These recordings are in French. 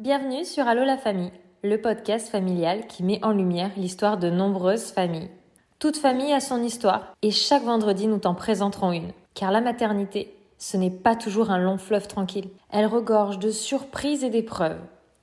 Bienvenue sur Allo la famille, le podcast familial qui met en lumière l'histoire de nombreuses familles. Toute famille a son histoire et chaque vendredi nous t'en présenterons une. Car la maternité, ce n'est pas toujours un long fleuve tranquille. Elle regorge de surprises et d'épreuves.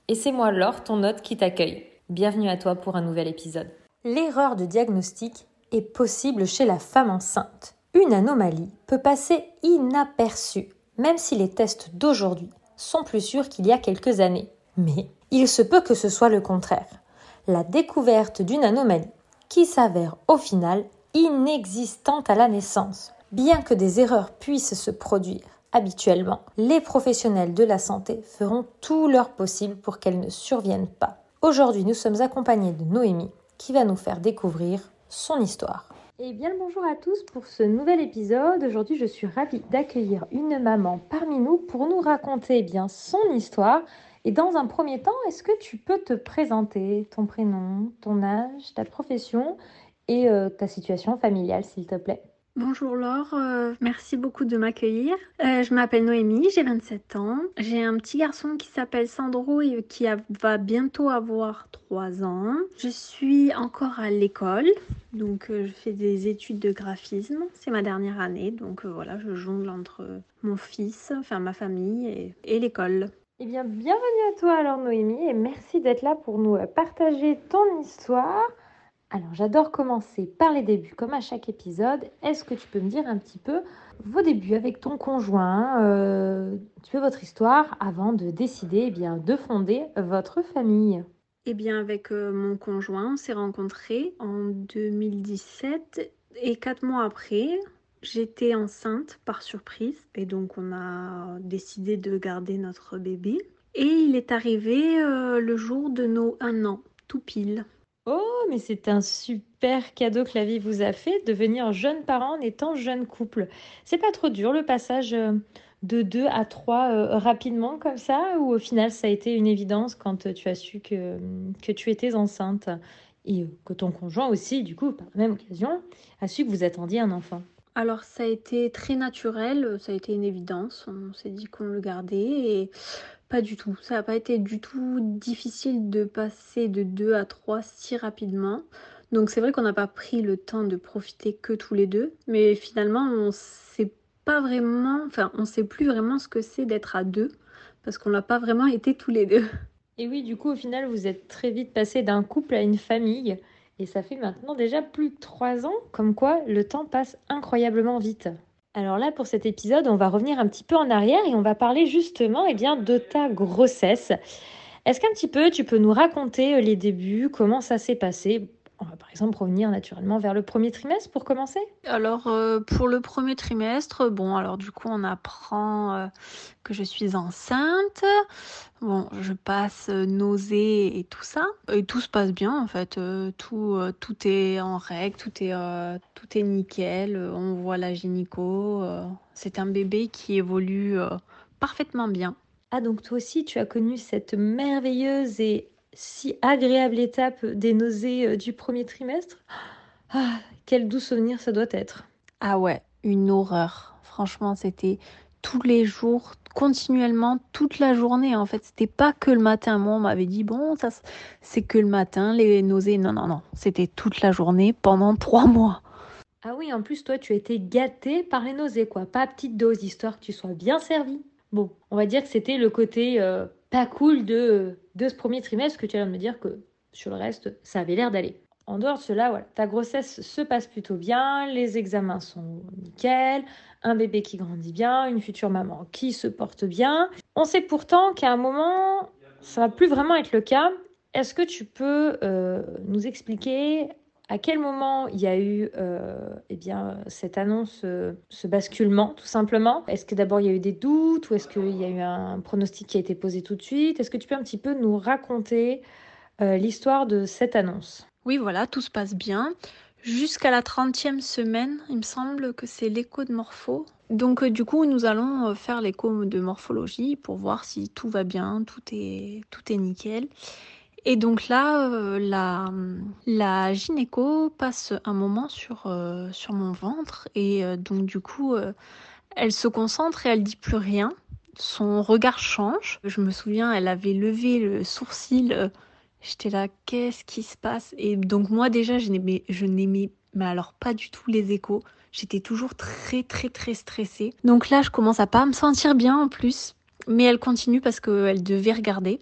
Et c'est moi Laure, ton hôte, qui t'accueille. Bienvenue à toi pour un nouvel épisode. L'erreur de diagnostic est possible chez la femme enceinte. Une anomalie peut passer inaperçue, même si les tests d'aujourd'hui sont plus sûrs qu'il y a quelques années. Mais il se peut que ce soit le contraire. La découverte d'une anomalie qui s'avère au final inexistante à la naissance. Bien que des erreurs puissent se produire habituellement, les professionnels de la santé feront tout leur possible pour qu'elles ne surviennent pas. Aujourd'hui, nous sommes accompagnés de Noémie qui va nous faire découvrir son histoire. Et bien le bonjour à tous pour ce nouvel épisode. Aujourd'hui, je suis ravie d'accueillir une maman parmi nous pour nous raconter eh bien son histoire. Et dans un premier temps, est-ce que tu peux te présenter ton prénom, ton âge, ta profession et euh, ta situation familiale, s'il te plaît? Bonjour Laure, euh, merci beaucoup de m'accueillir. Euh, je m'appelle Noémie, j'ai 27 ans. J'ai un petit garçon qui s'appelle Sandro et qui va bientôt avoir 3 ans. Je suis encore à l'école, donc je fais des études de graphisme. C'est ma dernière année, donc voilà, je jongle entre mon fils, enfin ma famille et l'école. Eh bien, bienvenue à toi alors Noémie et merci d'être là pour nous partager ton histoire. Alors j'adore commencer par les débuts comme à chaque épisode. Est-ce que tu peux me dire un petit peu vos débuts avec ton conjoint, euh, un petit votre histoire avant de décider eh bien, de fonder votre famille? Eh bien avec euh, mon conjoint, on s'est rencontrés en 2017 et quatre mois après, j'étais enceinte par surprise et donc on a décidé de garder notre bébé. Et il est arrivé euh, le jour de nos un an, tout pile. Oh, mais c'est un super cadeau que la vie vous a fait, devenir jeune parent en étant jeune couple. C'est pas trop dur le passage euh, de 2 à 3 euh, rapidement comme ça, ou au final ça a été une évidence quand tu as su que, que tu étais enceinte? Et que ton conjoint aussi, du coup, par la même occasion, a su que vous attendiez un enfant alors ça a été très naturel, ça a été une évidence, on s'est dit qu'on le gardait et pas du tout. Ça n'a pas été du tout difficile de passer de 2 à 3 si rapidement. Donc c'est vrai qu'on n'a pas pris le temps de profiter que tous les deux, mais finalement on sait pas vraiment, enfin on sait plus vraiment ce que c'est d'être à deux parce qu'on n'a pas vraiment été tous les deux. Et oui, du coup au final vous êtes très vite passé d'un couple à une famille et ça fait maintenant déjà plus de 3 ans, comme quoi le temps passe incroyablement vite. Alors là, pour cet épisode, on va revenir un petit peu en arrière et on va parler justement eh bien, de ta grossesse. Est-ce qu'un petit peu tu peux nous raconter les débuts, comment ça s'est passé? On va par exemple revenir naturellement vers le premier trimestre pour commencer? Alors euh, pour le premier trimestre, bon alors du coup on apprend euh, que je suis enceinte. Bon, je passe euh, nausée et tout ça et tout se passe bien en fait. tout tout est en règle, tout est tout est nickel. On voit la gynéco. C'est un bébé qui évolue parfaitement bien. Ah donc toi aussi tu as connu cette merveilleuse et si agréable étape des nausées euh, du premier trimestre. Ah, quel doux souvenir ça doit être. Ah ouais, une horreur. Franchement, c'était tous les jours, continuellement, toute la journée. En fait, c'était pas que le matin. Moi, on m'avait dit, bon, ça, c'est que le matin, les nausées. Non, non, non. C'était toute la journée pendant trois mois. Ah oui, en plus, toi, tu as été gâtée par les nausées, quoi. Pas petite dose, histoire que tu sois bien servi. Bon, on va dire que c'était le côté euh, pas cool de, de ce premier trimestre que tu as de me dire que sur le reste, ça avait l'air d'aller. En dehors de cela, voilà, ta grossesse se passe plutôt bien, les examens sont nickel, un bébé qui grandit bien, une future maman qui se porte bien. On sait pourtant qu'à un moment, ça va plus vraiment être le cas. Est-ce que tu peux euh, nous expliquer à quel moment il y a eu euh, eh bien, cette annonce, euh, ce basculement, tout simplement? Est-ce que d'abord il y a eu des doutes ou est-ce qu'il y a eu un pronostic qui a été posé tout de suite? Est-ce que tu peux un petit peu nous raconter euh, l'histoire de cette annonce? Oui, voilà, tout se passe bien. Jusqu'à la 30e semaine, il me semble que c'est l'écho de morpho. Donc du coup, nous allons faire l'écho de morphologie pour voir si tout va bien, tout est, tout est nickel. Et donc là, euh, la, la, gynéco passe un moment sur, euh, sur mon ventre et euh, donc du coup, elle se concentre et elle dit plus rien son regard change. Je me souviens, elle avait levé le sourcil. J'étais là, qu'est-ce qui se passe? Et donc moi déjà, je n'aimais, je n'aimais mais alors pas du tout les échos. J'étais toujours très très très stressée. Donc là, je commence à pas me sentir bien en plus. Mais elle continue parce qu'elle devait regarder.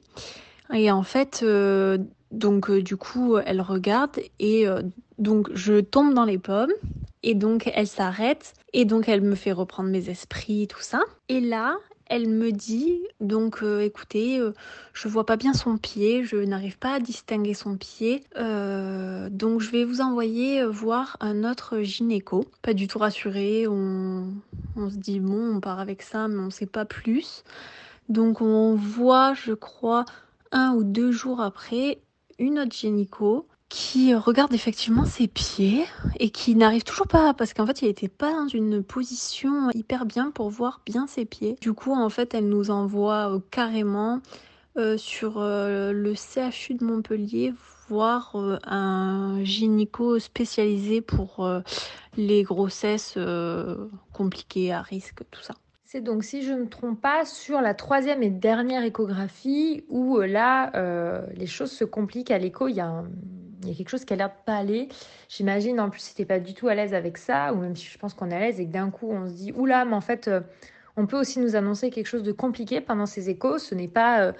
Et en fait, euh, donc euh, du coup, elle regarde et euh, donc je tombe dans les pommes. Et donc elle s'arrête et donc elle me fait reprendre mes esprits, tout ça. Et là, elle me dit donc écoutez, euh, je vois pas bien son pied, je n'arrive pas à distinguer son pied, donc je vais vous envoyer voir un autre gynéco. Pas du tout rassuré, on, on se dit bon, on part avec ça, mais on sait pas plus. Donc on voit, je crois, un ou deux jours après, une autre gynéco qui regarde effectivement ses pieds et qui n'arrive toujours pas parce qu'en fait il n'était pas dans une position hyper bien pour voir bien ses pieds. Du coup en fait elle nous envoie euh, carrément euh, sur euh, le CHU de Montpellier voir un gynéco spécialisé pour les grossesses compliquées à risque tout ça. Donc, si je ne me trompe pas, sur la troisième et dernière échographie où là, les choses se compliquent à l'écho. Il y a quelque chose qui a l'air de pas aller. J'imagine, en plus, si t'es pas du tout à l'aise avec ça, ou même si je pense qu'on est à l'aise et que d'un coup on se dit, oula, mais en fait, euh, on peut aussi nous annoncer quelque chose de compliqué pendant ces échos. Ce n'est pas euh,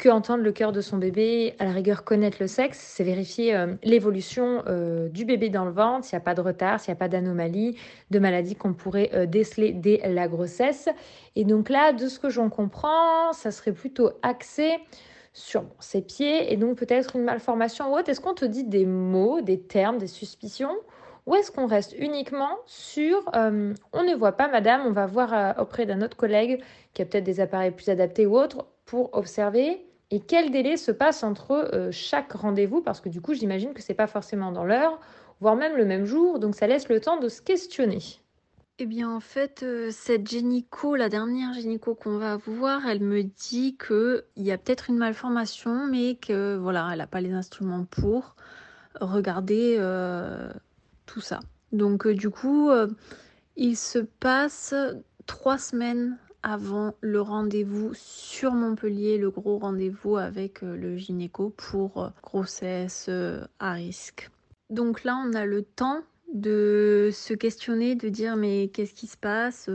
que entendre le cœur de son bébé, à la rigueur connaître le sexe, c'est vérifier euh, l'évolution du bébé dans le ventre, s'il n'y a pas de retard, s'il n'y a pas d'anomalie, de maladie qu'on pourrait déceler dès la grossesse. Et donc là, de ce que j'en comprends, ça serait plutôt axé sur ses pieds et donc peut-être une malformation ou autre. Est-ce qu'on te dit des mots, des termes, des suspicions ou est-ce qu'on reste uniquement sur euh, on ne voit pas madame, on va voir euh, auprès d'un autre collègue qui a peut-être des appareils plus adaptés ou autres pour observer et quel délai se passe entre euh, chaque rendez-vous? Parce que du coup j'imagine que c'est pas forcément dans l'heure voire même le même jour donc ça laisse le temps de se questionner. Eh bien, en fait, euh, cette gynéco, la dernière gynéco qu'on va voir, elle me dit qu'il y a peut-être une malformation, mais que voilà, elle n'a pas les instruments pour regarder euh, tout ça. Donc, euh, du coup, il se passe trois semaines avant le rendez-vous sur Montpellier, le gros rendez-vous avec le gynéco pour grossesse à risque. Donc là, on a le temps de se questionner, de dire mais qu'est-ce qui se passe?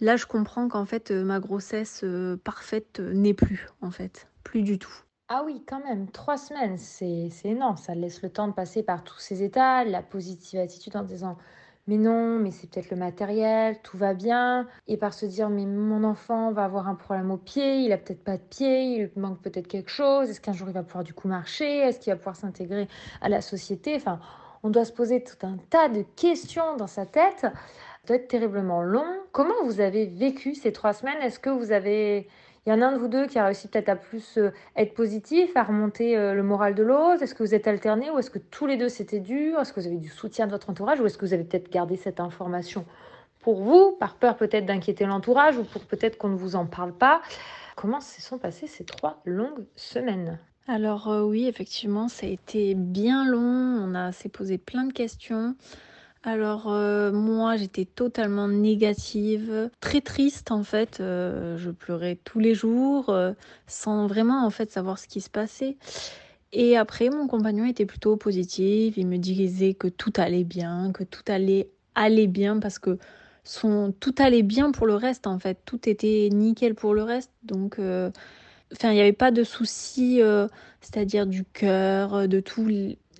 Là, je comprends qu'en fait, ma grossesse euh, parfaite n'est plus, en fait, plus du tout. Ah oui, quand même, trois semaines, c'est énorme. Ça laisse le temps de passer par tous ces états, la positive attitude en disant mais non, mais c'est peut-être le matériel, tout va bien. Et par se dire, mais mon enfant va avoir un problème au pied, il a peut-être pas de pied, il manque peut-être quelque chose. Est-ce qu'un jour il va pouvoir du coup marcher Est-ce qu'il va pouvoir s'intégrer à la société? Enfin, on doit se poser tout un tas de questions dans sa tête. Ça doit être terriblement long. Comment vous avez vécu ces trois semaines? Est-ce que vous avez... Il y en a un de vous deux qui a réussi peut-être à plus euh, être positif, à remonter euh, le moral de l'autre? Est-ce que vous êtes alternés ou est-ce que tous les deux c'était dur? Est-ce que vous avez du soutien de votre entourage ou est-ce que vous avez peut-être gardé cette information pour vous, par peur peut-être d'inquiéter l'entourage ou pour peut-être qu'on ne vous en parle pas? Comment se sont passées ces trois longues semaines? Alors euh, oui, effectivement, ça a été bien long, on a s'est posé plein de questions. Alors euh, moi, j'étais totalement négative, très triste en fait, euh, je pleurais tous les jours sans vraiment en fait savoir ce qui se passait. Et après, mon compagnon était plutôt positif, il me disait que tout allait bien, que tout allait aller bien parce que son tout allait bien pour le reste en fait, tout était nickel pour le reste. Donc Enfin, il n'y avait pas de soucis, euh, c'est-à-dire du cœur, euh, de tous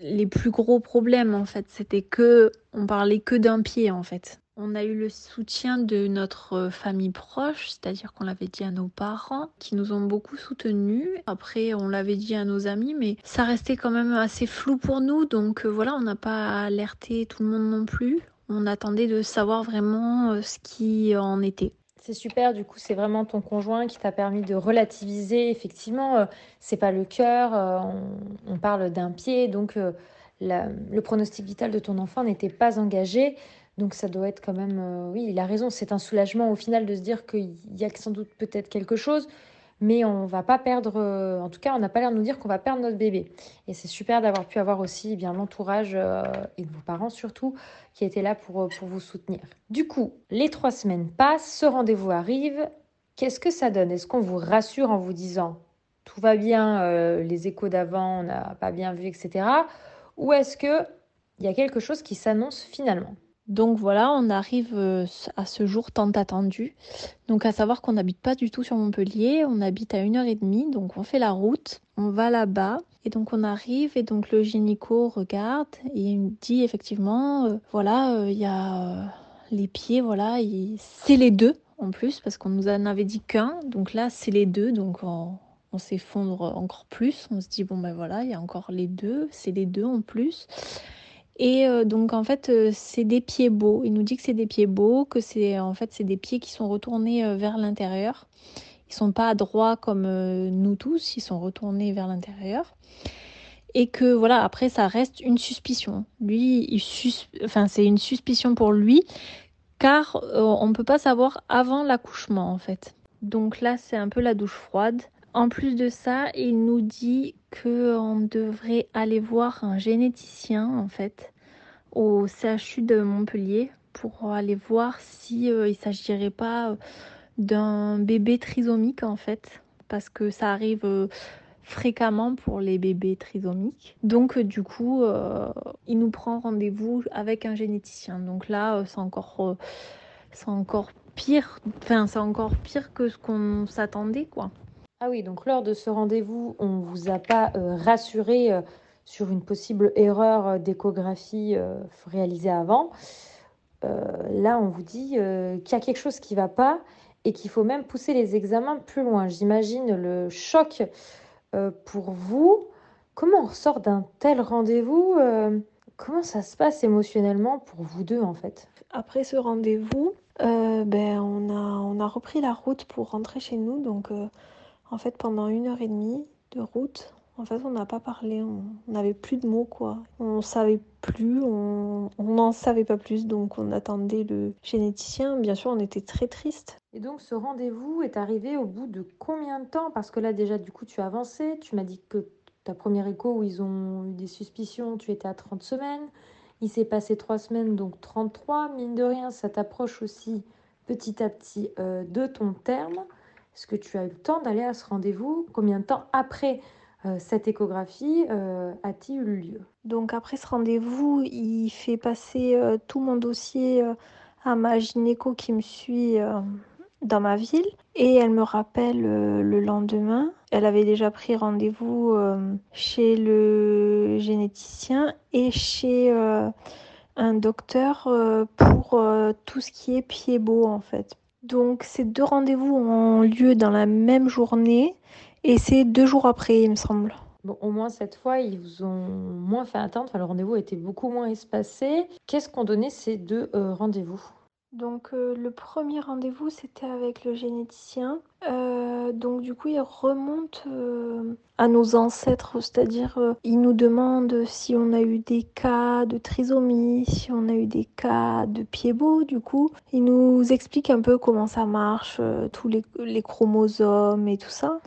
les plus gros problèmes en fait. C'était que, on parlait que d'un pied en fait. On a eu le soutien de notre euh, famille proche, c'est-à-dire qu'on l'avait dit à nos parents, qui nous ont beaucoup soutenus. Après, on l'avait dit à nos amis, mais ça restait quand même assez flou pour nous. Donc voilà, on n'a pas alerté tout le monde non plus. On attendait de savoir vraiment ce qui en était. C'est super, du coup, c'est vraiment ton conjoint qui t'a permis de relativiser. Effectivement, euh, c'est pas le cœur, euh, on, parle d'un pied, donc euh, le pronostic vital de ton enfant n'était pas engagé. Donc ça doit être quand même, oui, il a raison, c'est un soulagement au final de se dire qu'il y a sans doute peut-être quelque chose, mais on va pas perdre, euh, en tout cas, on n'a pas l'air de nous dire qu'on va perdre notre bébé. Et c'est super d'avoir pu avoir aussi eh bien l'entourage euh, et de vos parents surtout qui étaient là pour, euh, pour vous soutenir. Du coup, les trois semaines passent, ce rendez-vous arrive. Qu'est-ce que ça donne? Est-ce qu'on vous rassure en vous disant tout va bien, les échos d'avant, on n'a pas bien vu, etc. Ou est-ce qu'il y a quelque chose qui s'annonce finalement? Donc voilà, on arrive euh, à ce jour tant attendu. Donc à savoir qu'on n'habite pas du tout sur Montpellier, on habite à une heure et demie, donc on fait la route, on va là-bas et donc on arrive et donc le gynéco regarde et il me dit effectivement, euh, voilà, il y a les pieds, voilà, c'est les deux en plus parce qu'on nous en avait dit qu'un, donc là c'est les deux, donc on, s'effondre encore plus. On se dit bon ben voilà, il y a encore les deux, c'est les deux en plus. Et euh, donc en fait euh, c'est des pieds beaux. Il nous dit que c'est des pieds beaux, que c'est en fait c'est des pieds qui sont retournés euh, vers l'intérieur. Ils sont pas droits comme nous tous, ils sont retournés vers l'intérieur. Et que voilà après ça reste une suspicion. Lui, il enfin c'est une suspicion pour lui car on ne peut pas savoir avant l'accouchement en fait. Donc là, c'est un peu la douche froide. En plus de ça, il nous dit qu'on devrait aller voir un généticien en fait au CHU de Montpellier pour aller voir si euh, il s'agirait pas euh, d'un bébé trisomique en fait parce que ça arrive fréquemment pour les bébés trisomiques. Donc du coup, euh, il nous prend rendez-vous avec un généticien. Donc là, euh, c'est encore, euh, pire. C'est encore pire que ce qu'on s'attendait, quoi. Ah oui, donc lors de ce rendez-vous, on vous a pas rassuré sur une possible erreur d'échographie réalisée avant. là, on vous dit qu'il y a quelque chose qui ne va pas et qu'il faut même pousser les examens plus loin. J'imagine le choc euh, pour vous. Comment on ressort d'un tel rendez-vous euh, Comment ça se passe émotionnellement pour vous deux en fait? Après ce rendez-vous, euh, ben, on, a, on a repris la route pour rentrer chez nous. Donc en fait pendant une heure et demie de route, en fait, on n'a pas parlé, on n'avait plus de mots, quoi. On savait plus, on n'en savait pas plus, donc on attendait le généticien. Bien sûr, on était très triste. Et donc, ce rendez-vous est arrivé au bout de combien de temps? Parce que là, déjà, du coup, tu as avancé. Tu m'as dit que ta première écho, où ils ont eu des suspicions, tu étais à 30 semaines. Il s'est passé 3 semaines, donc 33. Mine de rien, ça t'approche aussi petit à petit euh, de ton terme. Est-ce que tu as eu le temps d'aller à ce rendez-vous? Combien de temps après euh, cette échographie euh, a-t-il eu lieu? Donc après ce rendez-vous, il fait passer euh, tout mon dossier à ma gynéco qui me suit dans ma ville et elle me rappelle le lendemain. Elle avait déjà pris rendez-vous chez le généticien et chez un docteur pour tout ce qui est pied beau en fait. Donc ces deux rendez-vous ont lieu dans la même journée et c'est deux jours après, il me semble. Bon, au moins cette fois, ils vous ont moins fait attendre. Enfin, le rendez-vous était beaucoup moins espacé. Qu'est-ce qu'ont donné ces deux euh, rendez-vous? Donc euh, le premier rendez-vous c'était avec le généticien. Euh, donc du coup il remonte à nos ancêtres, c'est-à-dire il nous demande si on a eu des cas de trisomie, si on a eu des cas de beaux du coup. Il nous explique un peu comment ça marche, tous les chromosomes et tout ça.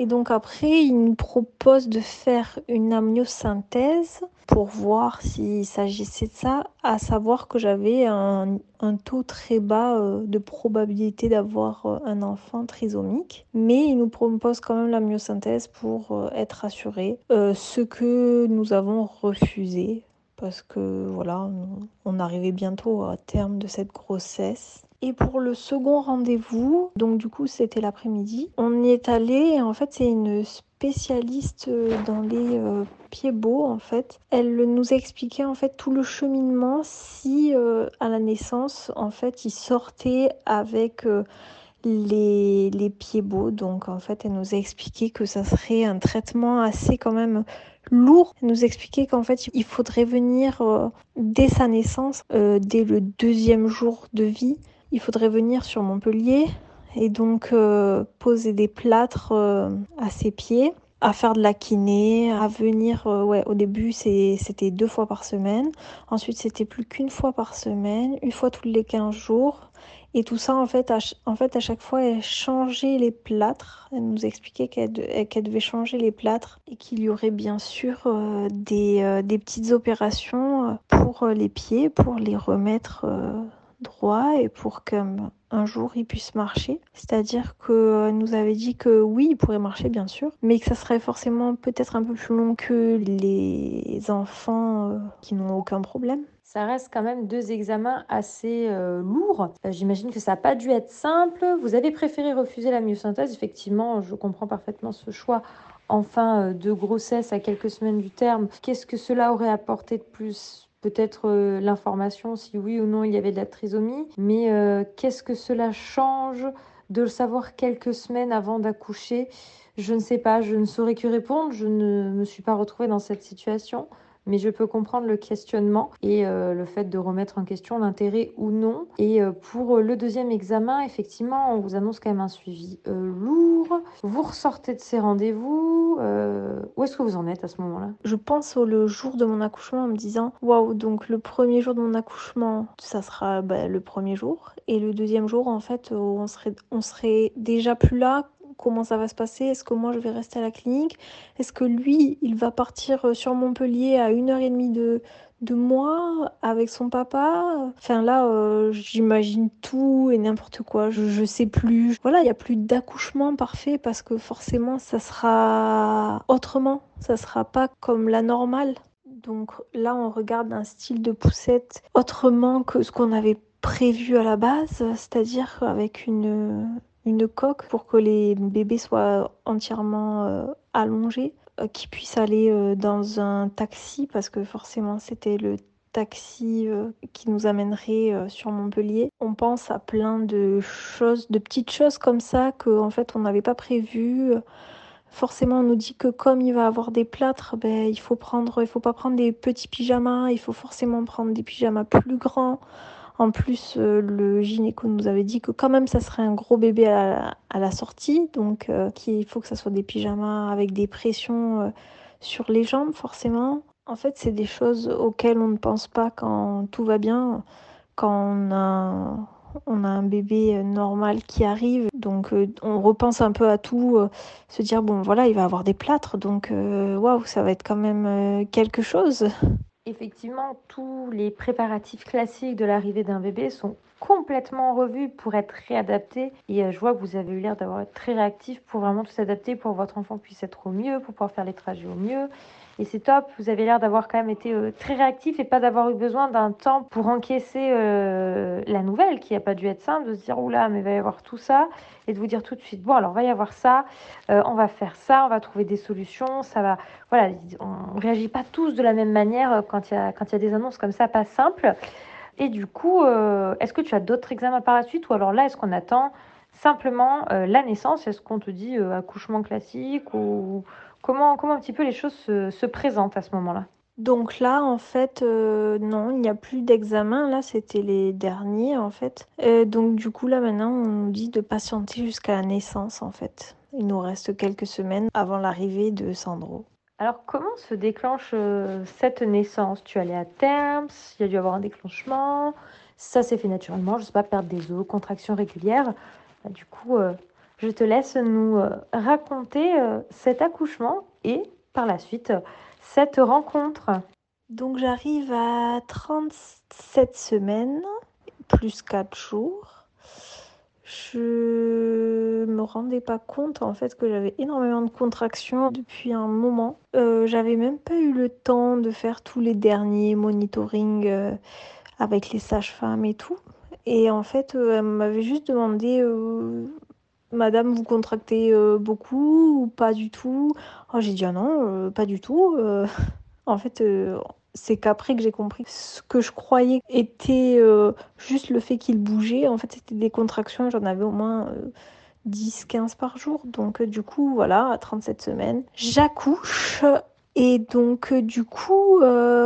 Et donc après, il nous propose de faire une amniosynthèse pour voir s'il s'agissait de ça, à savoir que j'avais un, taux très bas euh, de probabilité d'avoir euh, un enfant trisomique. Mais il nous propose quand même l'amniosynthèse pour euh, être assuré, ce que nous avons refusé parce que voilà, on arrivait bientôt à terme de cette grossesse. Et pour le second rendez-vous, donc du coup c'était l'après-midi, on y est allé en fait c'est une spécialiste dans les euh, pieds beaux en fait. Elle nous expliquait en fait tout le cheminement si euh, à la naissance en fait il sortait avec euh, les, les pieds beaux. Donc en fait elle nous a expliqué que ça serait un traitement assez quand même lourd. Elle nous expliquait qu'en fait il faudrait venir dès sa naissance, dès le deuxième jour de vie il faudrait venir sur Montpellier et donc euh, poser des plâtres euh, à ses pieds, à faire de la kiné, à venir, euh, ouais, au début c'était deux fois par semaine, ensuite c'était plus qu'une fois par semaine, une fois tous les 15 jours. Et tout ça, en fait, à, en fait, à chaque fois, elle changeait les plâtres. Elle nous expliquait qu'elle devait changer les plâtres et qu'il y aurait bien sûr des, des, petites opérations pour les pieds, pour les remettre droit et pour qu'un jour il puisse marcher. C'est-à-dire que nous avait dit que oui, il pourrait marcher bien sûr, mais que ça serait forcément peut-être un peu plus long que les enfants euh, qui n'ont aucun problème. Ça reste quand même deux examens assez euh, lourds. Euh, j'imagine que ça n'a pas dû être simple. Vous avez préféré refuser la myosynthèse. Effectivement, je comprends parfaitement ce choix en fin de grossesse à quelques semaines du terme. Qu'est-ce que cela aurait apporté de plus? Peut-être euh, l'information si oui ou non il y avait de la trisomie, mais euh, qu'est-ce que cela change de le savoir quelques semaines avant d'accoucher? Je ne sais pas, je ne saurais que répondre, je ne me suis pas retrouvée dans cette situation mais je peux comprendre le questionnement et euh, le fait de remettre en question l'intérêt ou non. Et euh, pour le deuxième examen, effectivement, on vous annonce quand même un suivi euh, lourd. Vous ressortez de ces rendez-vous. où est-ce que vous en êtes à ce moment-là? Je pense au jour de mon accouchement en me disant waouh, donc le premier jour de mon accouchement, ça sera bah, le premier jour. Et le deuxième jour, en fait, on serait déjà plus là comment ça va se passer Est-ce que moi je vais rester à la clinique Est-ce que lui, il va partir euh, sur Montpellier à une heure et demie de, de moi avec son papa? Enfin là, euh, j'imagine tout et n'importe quoi. Je, je sais plus. Voilà, il n'y a plus d'accouchement parfait parce que forcément, ça sera autrement. Ça sera pas comme la normale. Donc là, on regarde un style de poussette autrement que ce qu'on avait prévu à la base, c'est-à-dire avec une, une coque pour que les bébés soient entièrement euh, allongés, euh, qu'ils puissent aller euh, dans un taxi parce que forcément c'était le taxi qui nous amènerait sur Montpellier. On pense à plein de choses, de petites choses comme ça que en fait on n'avait pas prévu. Forcément, on nous dit que comme il va avoir des plâtres, ben, il faut prendre, il faut pas prendre des petits pyjamas, il faut forcément prendre des pyjamas plus grands. En plus, euh, le gynéco nous avait dit que quand même ça serait un gros bébé à la, sortie, donc euh, qu'il faut que ça soit des pyjamas avec des pressions euh, sur les jambes forcément. En fait, c'est des choses auxquelles on ne pense pas quand tout va bien, quand on a, on a un bébé normal qui arrive. Donc on repense un peu à tout, se dire bon voilà, il va avoir des plâtres, donc waouh, ça va être quand même quelque chose effectivement, tous les préparatifs classiques de l'arrivée d'un bébé sont complètement revus pour être réadaptés. Et euh, je vois que vous avez eu l'air d'avoir été très réactif pour vraiment tout s'adapter pour que votre enfant puisse être au mieux, pour pouvoir faire les trajets au mieux. Et c'est top, vous avez l'air d'avoir quand même été euh, très réactif et pas d'avoir eu besoin d'un temps pour encaisser euh, la nouvelle qui n'a pas dû être simple, de se dire oula, mais il va y avoir tout ça et de vous dire tout de suite bon, alors va y avoir ça, euh, on va faire ça, on va trouver des solutions, ça va. Voilà, on réagit pas tous de la même manière quand il y, a, quand y a des annonces comme ça, pas simples. Et du coup, est-ce que tu as d'autres examens par la suite ou alors là, est-ce qu'on attend simplement la naissance? Est-ce qu'on te dit accouchement classique ou Comment, comment un petit peu les choses se, présentent à ce moment-là? Donc là, en fait, euh, non, il n'y a plus d'examen. Là, c'était les derniers, en fait. Euh, donc du coup, là, maintenant, on nous dit de patienter jusqu'à la naissance, en fait. Il nous reste quelques semaines avant l'arrivée de Sandro. Alors, comment se déclenche euh, cette naissance? Tu allais à terme Il y a dû avoir un déclenchement Ça s'est fait naturellement, je ne sais pas, perdre des os, contractions régulières. Bah, du coup, je te laisse nous euh, raconter euh, cet accouchement et par la suite cette rencontre. Donc j'arrive à 37 semaines plus 4 jours. Je me rendais pas compte en fait que j'avais énormément de contractions depuis un moment. Euh, j'avais même pas eu le temps de faire tous les derniers monitoring avec les sages-femmes et tout. Et en fait, elle m'avait juste demandé Madame, vous contractez euh, beaucoup ou pas du tout? Oh, J'ai dit ah non, euh, pas du tout. Euh. en fait, c'est qu'après que j'ai compris ce que je croyais était juste le fait qu'il bougeait. En fait, c'était des contractions, j'en avais au moins 10-15 par jour. Donc, du coup, voilà, à 37 semaines, j'accouche. Et donc, du coup,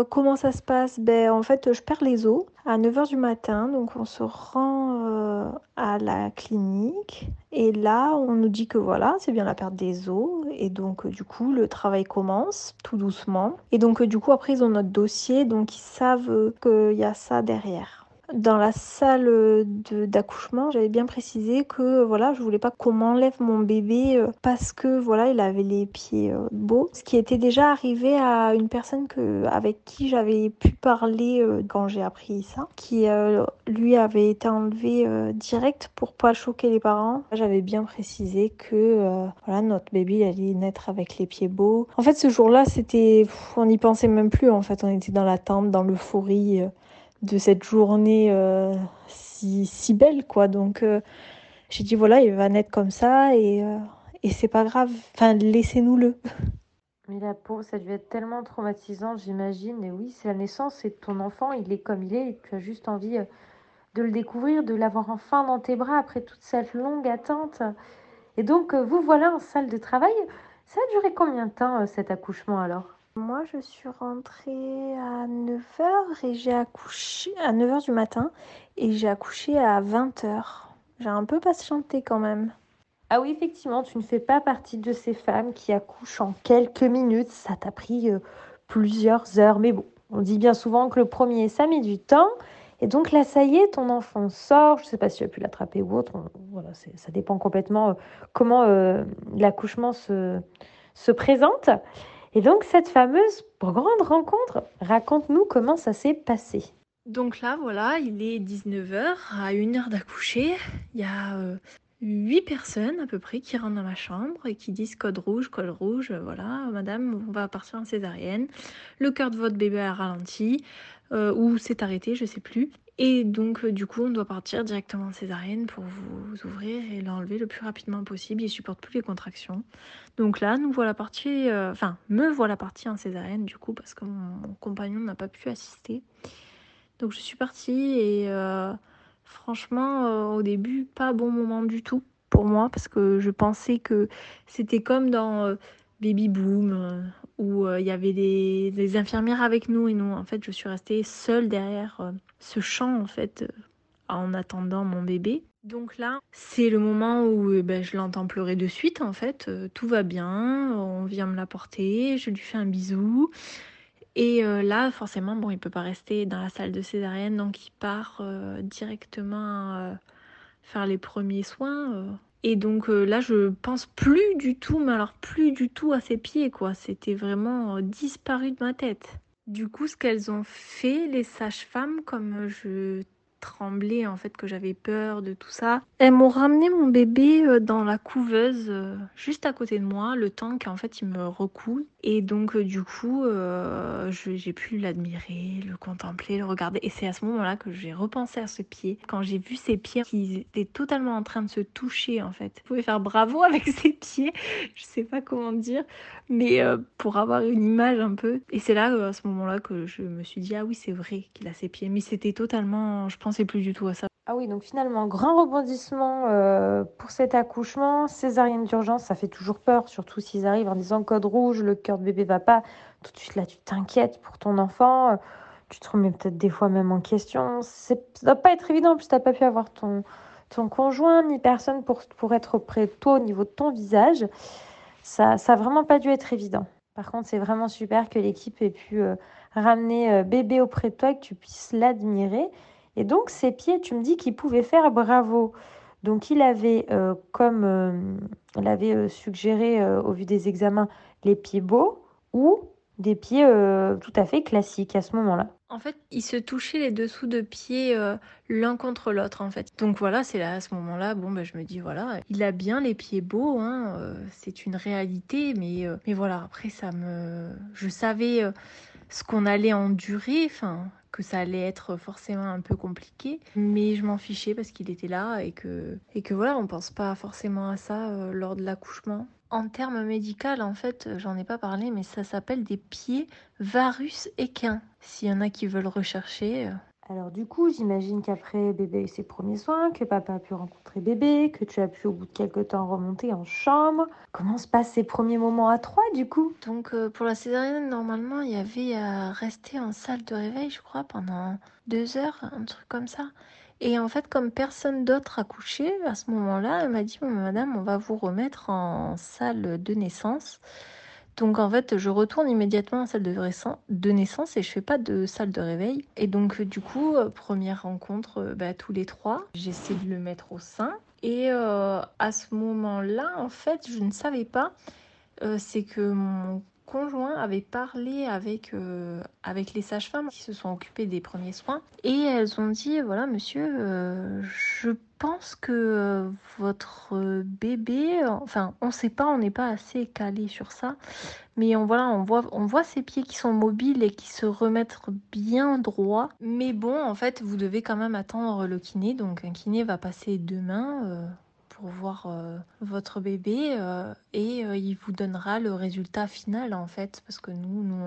comment ça se passe? Ben, En fait, je perds les os à 9h du matin. Donc, on se rend à la clinique. Et là, on nous dit que voilà, c'est bien la perte des os. Et donc, euh, du coup, le travail commence tout doucement. Et donc, euh, du coup, après, ils ont notre dossier. Donc, ils savent qu'il y a ça derrière. Dans la salle d'accouchement, j'avais bien précisé que voilà, je voulais pas qu'on m'enlève mon bébé euh, parce que voilà, il avait les pieds euh, beaux. Ce qui était déjà arrivé à une personne que, avec qui j'avais pu parler euh, quand j'ai appris ça, qui lui avait été enlevé direct pour pas choquer les parents. J'avais bien précisé que voilà, notre bébé allait naître avec les pieds beaux. En fait, ce jour-là, c'était, on n'y pensait même plus. En fait, on était dans l'attente, dans l'euphorie de cette journée euh, si, si, belle, quoi. Donc, euh, j'ai dit, voilà, il va naître comme ça et, euh, et c'est pas grave. Enfin, laissez-nous-le. Mais la peau, ça devait être tellement traumatisant, j'imagine. Et oui, c'est la naissance, c'est ton enfant, il est comme il est, et tu as juste envie de le découvrir, de l'avoir enfin dans tes bras après toute cette longue attente. Et donc, vous voilà en salle de travail. Ça a duré combien de temps cet accouchement alors? Moi, je suis rentrée à 9h et j'ai accouché à 9h du matin et j'ai accouché à 20h. J'ai un peu patienté quand même. Ah oui, effectivement, tu ne fais pas partie de ces femmes qui accouchent en quelques minutes. Ça t'a pris euh, plusieurs heures. Mais bon, on dit bien souvent que le premier, ça met du temps. Et donc là, ça y est, ton enfant sort. Je ne sais pas si tu as pu l'attraper ou autre. voilà, ça dépend complètement euh, comment euh, l'accouchement se, se présente. Et donc cette fameuse grande rencontre, raconte-nous comment ça s'est passé. Donc là, voilà, il est 19h, à une heure d'accoucher. Il y a euh, huit personnes à peu près qui rentrent dans ma chambre et qui disent code rouge, code rouge, voilà, madame, on va partir en césarienne. Le cœur de votre bébé a ralenti euh, ou s'est arrêté, je sais plus. Et donc, euh, du coup, on doit partir directement en césarienne pour vous ouvrir et l'enlever le plus rapidement possible. Il supporte plus les contractions. Donc là, nous voilà partis, euh, enfin, me voilà partie en césarienne, du coup, parce que mon, compagnon n'a pas pu assister. Donc, je suis partie et euh, franchement, au début, pas bon moment du tout pour moi, parce que je pensais que c'était comme dans Baby Boom où il y avait des, infirmières avec nous et nous, en fait, je suis restée seule derrière ce chant en fait euh, en attendant mon bébé. Donc là, c'est le moment où ben, je l'entends pleurer de suite en fait. Euh, tout va bien, on vient me l'apporter, je lui fais un bisou. Et euh, là, forcément, bon, il peut pas rester dans la salle de césarienne, donc il part directement faire les premiers soins. Et donc là, je pense plus du tout, mais alors plus du tout à ses pieds, quoi. C'était vraiment disparu de ma tête. Du coup, ce qu'elles ont fait, les sages-femmes, comme je tremblé en fait que j'avais peur de tout ça. Elles m'ont ramené mon bébé euh, dans la couveuse euh, juste à côté de moi, le temps qu'en fait il me recoule. Et donc euh, du coup, j'ai pu l'admirer, le contempler, le regarder. Et c'est à ce moment-là que j'ai repensé à ce pied. Quand j'ai vu ses pieds qui étaient totalement en train de se toucher en fait. Vous pouvez faire bravo avec ses pieds, je sais pas comment dire, mais pour avoir une image un peu. Et c'est là à ce moment-là que je me suis dit ah oui c'est vrai qu'il a ses pieds, mais c'était totalement, je pense c'est plus du tout à ça. Ah oui, donc finalement, grand rebondissement euh, pour cet accouchement. Césarienne d'urgence, ça fait toujours peur, surtout s'ils arrivent en disant code rouge, le cœur de bébé va pas. Tout de suite là, tu t'inquiètes pour ton enfant. Tu te remets peut-être des fois même en question. Ça doit pas être évident, en plus tu n'as pas pu avoir ton, ton conjoint ni personne pour, pour être auprès de toi au niveau de ton visage. Ça n'a vraiment pas dû être évident. Par contre, c'est vraiment super que l'équipe ait pu euh, ramener euh, bébé auprès de toi et que tu puisses l'admirer. Et donc, ses pieds, tu me dis qu'il pouvait faire bravo. Donc, il avait, euh, comme euh, il avait euh, suggéré au vu des examens, les pieds beaux ou des pieds tout à fait classiques à ce moment-là. En fait, il se touchait les dessous de pieds l'un contre l'autre, en fait. Donc voilà, c'est là à ce moment-là, bon, ben, je me dis voilà, il a bien les pieds beaux, hein, c'est une réalité, mais mais voilà, après ça me, je savais ce qu'on allait endurer, enfin que ça allait être forcément un peu compliqué, mais je m'en fichais parce qu'il était là et que, et que voilà, on pense pas forcément à ça euh, lors de l'accouchement. En termes médicaux, en fait, j'en ai pas parlé, mais ça s'appelle des pieds varus équins. S'il y en a qui veulent rechercher, euh, alors du coup, j'imagine qu'après bébé a eu ses premiers soins, que papa a pu rencontrer bébé, que tu as pu au bout de quelques temps remonter en chambre. Comment se passent ces premiers moments à trois du coup? Donc euh, pour la césarienne, normalement, il y avait à rester en salle de réveil, je crois, pendant deux heures, un truc comme ça. Et en fait, comme personne d'autre a couché, à ce moment-là, elle m'a dit, madame, on va vous remettre en salle de naissance. Donc en fait, je retourne immédiatement en salle de naissance et je fais pas de salle de réveil. Et donc du coup, première rencontre, bah, tous les trois, j'essaie de le mettre au sein. Et à ce moment-là, en fait, je ne savais pas, c'est que mon conjoint avait parlé avec, euh, avec les sages-femmes qui se sont occupées des premiers soins et elles ont dit voilà monsieur euh, je pense que euh, votre bébé enfin on sait pas on n'est pas assez calé sur ça mais on voilà on voit on ses pieds qui sont mobiles et qui se remettent bien droit mais bon en fait vous devez quand même attendre le kiné donc un kiné va passer demain pour voir euh, votre bébé euh, et euh, il vous donnera le résultat final en fait parce que nous, nous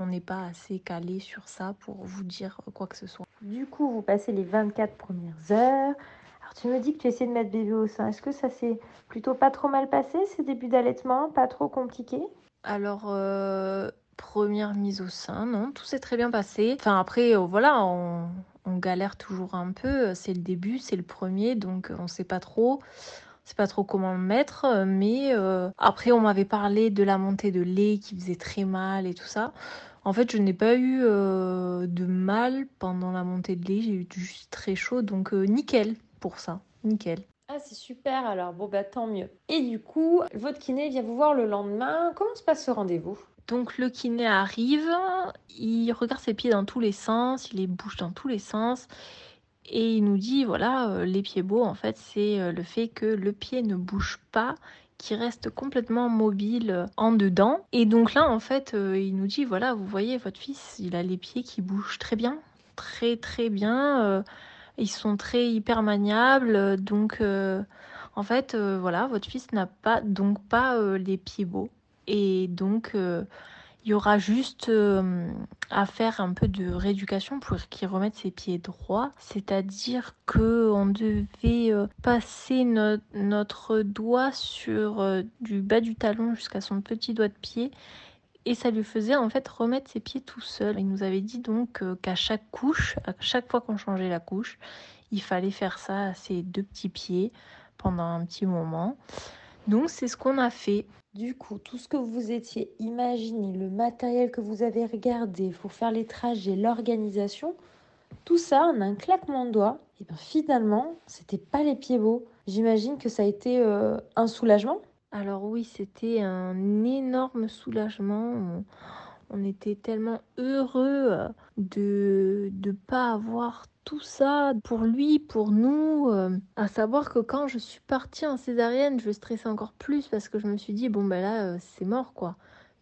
on n'est pas assez calé sur ça pour vous dire quoi que ce soit. Du coup, vous passez les 24 premières heures. Tu me dis que tu essaies de mettre bébé au sein. Est-ce que ça s'est plutôt pas trop mal passé ces débuts d'allaitement, pas trop compliqué? Alors première mise au sein, non, tout s'est très bien passé. Enfin après, voilà, on, on galère toujours un peu. C'est le début, c'est le premier, donc on ne sait pas trop. On sait pas trop comment le mettre, mais euh, après on m'avait parlé de la montée de lait qui faisait très mal et tout ça. En fait, je n'ai pas eu euh, de mal pendant la montée de lait, j'ai eu juste très chaud, donc euh, nickel pour ça, nickel. Ah, c'est super alors, bon bah tant mieux. Et du coup, votre kiné vient vous voir le lendemain. Comment se passe ce rendez-vous? Donc le kiné arrive, il regarde ses pieds dans tous les sens, il les bouge dans tous les sens et il nous dit voilà, euh, les pieds beaux en fait, c'est euh, le fait que le pied ne bouge pas, qui reste complètement mobile euh, en dedans. Et donc là en fait, il nous dit voilà, vous voyez votre fils, il a les pieds qui bougent très bien, très très bien, ils sont très hyper maniables donc en fait voilà, votre fils n'a pas donc pas les pieds beaux. Et donc, euh, il y aura juste euh, à faire un peu de rééducation pour qu'il remette ses pieds droits. C'est-à-dire qu'on devait euh, passer notre doigt sur du bas du talon jusqu'à son petit doigt de pied. Et ça lui faisait en fait remettre ses pieds tout seul. Il nous avait dit donc qu'à chaque couche, à chaque fois qu'on changeait la couche, il fallait faire ça à ses deux petits pieds pendant un petit moment. Donc c'est ce qu'on a fait. Du coup, tout ce que vous étiez imaginé, le matériel que vous avez regardé pour faire les trajets, l'organisation, tout ça en un claquement de doigts, et bien finalement, c'était pas les pieds beaux. J'imagine que ça a été euh, un soulagement. Alors oui, c'était un énorme soulagement. On, était tellement heureux de ne pas avoir tout ça pour lui, pour nous. Euh, à savoir que quand je suis partie en césarienne, je stressais encore plus parce que je me suis dit, bon ben là, euh, c'est mort quoi.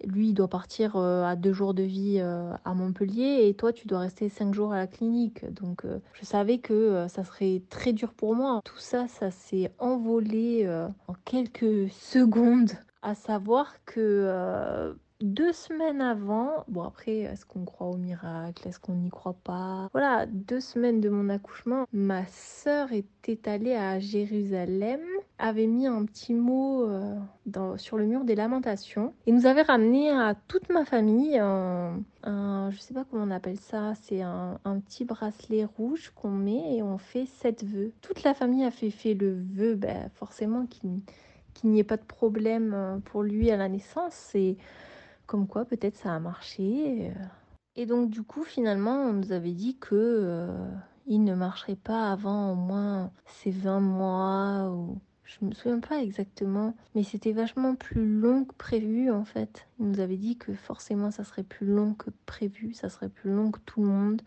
Lui, il doit partir euh, à deux jours de vie à Montpellier et toi, tu dois rester cinq jours à la clinique. Donc, je savais que ça serait très dur pour moi. Tout ça, ça s'est envolé en quelques secondes. À savoir que deux semaines avant, bon après, est-ce qu'on croit au miracle, est-ce qu'on n'y croit pas? Voilà, deux semaines de mon accouchement, ma sœur était allée à Jérusalem, avait mis un petit mot euh, sur le mur des lamentations et nous avait ramené à toute ma famille un, un je sais pas comment on appelle ça, c'est un, petit bracelet rouge qu'on met et on fait sept vœux. Toute la famille a fait, le vœu, ben, forcément qu'il n'y ait pas de problème euh, pour lui à la naissance et comme quoi, peut-être ça a marché. Euh. Et donc, du coup, finalement, on nous avait dit que il ne marcherait pas avant au moins ces 20 mois ou je me souviens pas exactement, mais c'était vachement plus long que prévu en fait. Il nous avait dit que forcément ça serait plus long que prévu, ça serait plus long que tout le monde.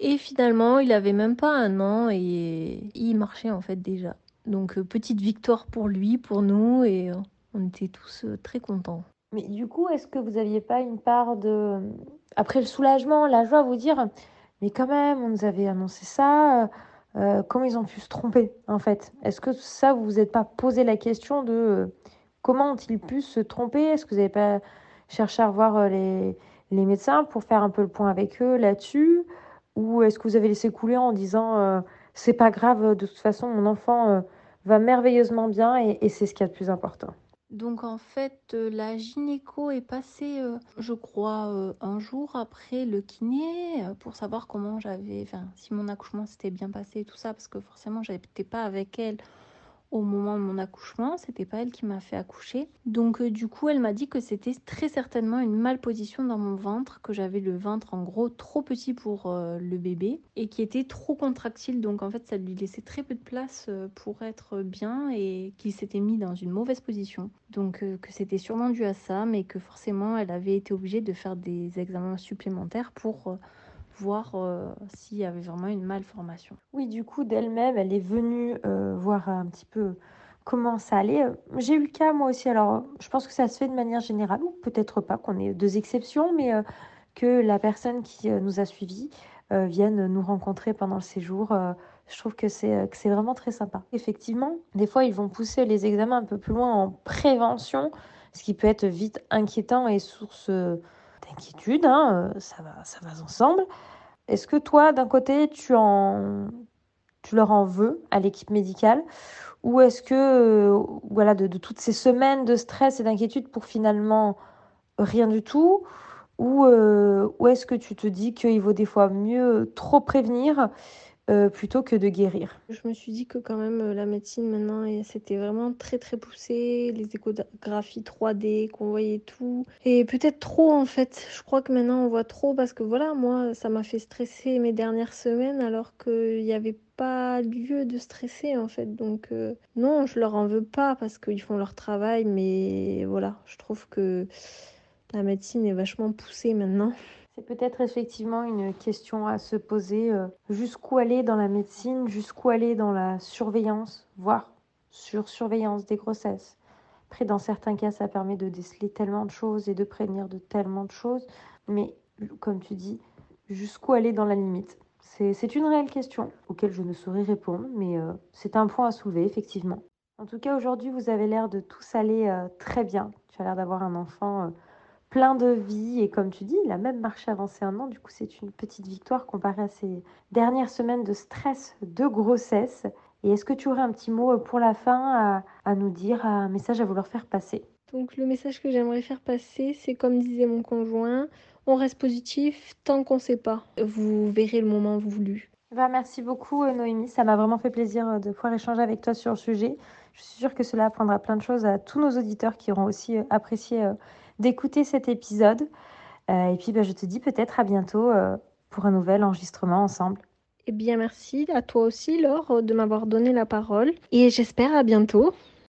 Et finalement, il avait même pas un an et il marchait en fait déjà. Donc euh, petite victoire pour lui, pour nous et on était tous très contents. Mais du coup, est-ce que vous n'aviez pas une part de... Après le soulagement, la joie, vous dire, mais quand même, on nous avait annoncé ça, euh, euh, comment ils ont pu se tromper, en fait? Est-ce que ça, vous vous êtes pas posé la question de euh, comment ont-ils pu se tromper? Est-ce que vous n'avez pas cherché à revoir les, les médecins pour faire un peu le point avec eux là-dessus? Ou est-ce que vous avez laissé couler en disant, c'est pas grave, de toute façon, mon enfant va merveilleusement bien et, et c'est ce qui est le plus important? Donc en fait, euh, la gynéco est passée, euh, je crois, euh, un jour après le kiné pour savoir comment j'avais, enfin, si mon accouchement s'était bien passé et tout ça, parce que forcément, j'étais pas avec elle au moment de mon accouchement. C'était pas elle qui m'a fait accoucher. Donc euh, du coup, elle m'a dit que c'était très certainement une malposition dans mon ventre, que j'avais le ventre en gros trop petit pour euh, le bébé et qui était trop contractile. Donc en fait, ça lui laissait très peu de place euh, pour être bien et qu'il s'était mis dans une mauvaise position. Donc que c'était sûrement dû à ça, mais que forcément, elle avait été obligée de faire des examens supplémentaires pour voir euh, s'il y avait vraiment une malformation. Oui, du coup, d'elle-même, elle est venue euh, voir un petit peu comment ça allait. J'ai eu le cas moi aussi, alors je pense que ça se fait de manière générale, ou peut-être pas, qu'on ait deux exceptions, mais euh, que la personne qui nous a suivis vienne nous rencontrer pendant le séjour. je trouve que c'est vraiment très sympa. Effectivement, des fois, ils vont pousser les examens un peu plus loin en prévention, ce qui peut être vite inquiétant et source d'inquiétude. Hein, ça, va, ça va ensemble. Est-ce que toi, d'un côté, tu, leur en veux à l'équipe médicale ou est-ce que, euh, voilà, de, toutes ces semaines de stress et d'inquiétude pour finalement rien du tout Ou, euh, ou est-ce que tu te dis qu'il vaut des fois mieux trop prévenir euh, plutôt que de guérir. Je me suis dit que quand même euh, la médecine maintenant c'était vraiment très très poussé, les échographies 3D qu'on voyait tout et peut-être trop en fait. Je crois que maintenant on voit trop parce que voilà moi ça m'a fait stresser mes dernières semaines alors qu'il n'y avait pas lieu de stresser en fait. Donc euh, non je leur en veux pas parce qu'ils font leur travail mais voilà je trouve que la médecine est vachement poussée maintenant. C'est peut-être effectivement une question à se poser. Euh, jusqu'où aller dans la médecine, jusqu'où aller dans la surveillance, voire sur surveillance des grossesses. Après, dans certains cas, ça permet de déceler tellement de choses et de prévenir de tellement de choses. Mais comme tu dis, jusqu'où aller dans la limite? C'est une réelle question auquel je ne saurais répondre, mais euh, c'est un point à soulever, effectivement. En tout cas, aujourd'hui, vous avez l'air de tous aller euh, très bien. Tu as l'air d'avoir un enfant plein de vie. Et comme tu dis, il a même marché avancé un an. Du coup, c'est une petite victoire comparée à ces dernières semaines de stress, de grossesse. Et est-ce que tu aurais un petit mot pour la fin à, nous dire, un message à vouloir faire passer? Donc le message que j'aimerais faire passer, c'est comme disait mon conjoint, on reste positif tant qu'on ne sait pas. Vous verrez le moment voulu. Bah, merci beaucoup euh, Noémie, ça m'a vraiment fait plaisir euh, de pouvoir échanger avec toi sur le sujet. Je suis sûre que cela apprendra plein de choses à tous nos auditeurs qui auront aussi euh, apprécié d'écouter cet épisode. Euh, et puis, bah, je te dis peut-être à bientôt euh, pour un nouvel enregistrement ensemble. Eh bien, merci à toi aussi, Laure, de m'avoir donné la parole. Et j'espère à bientôt.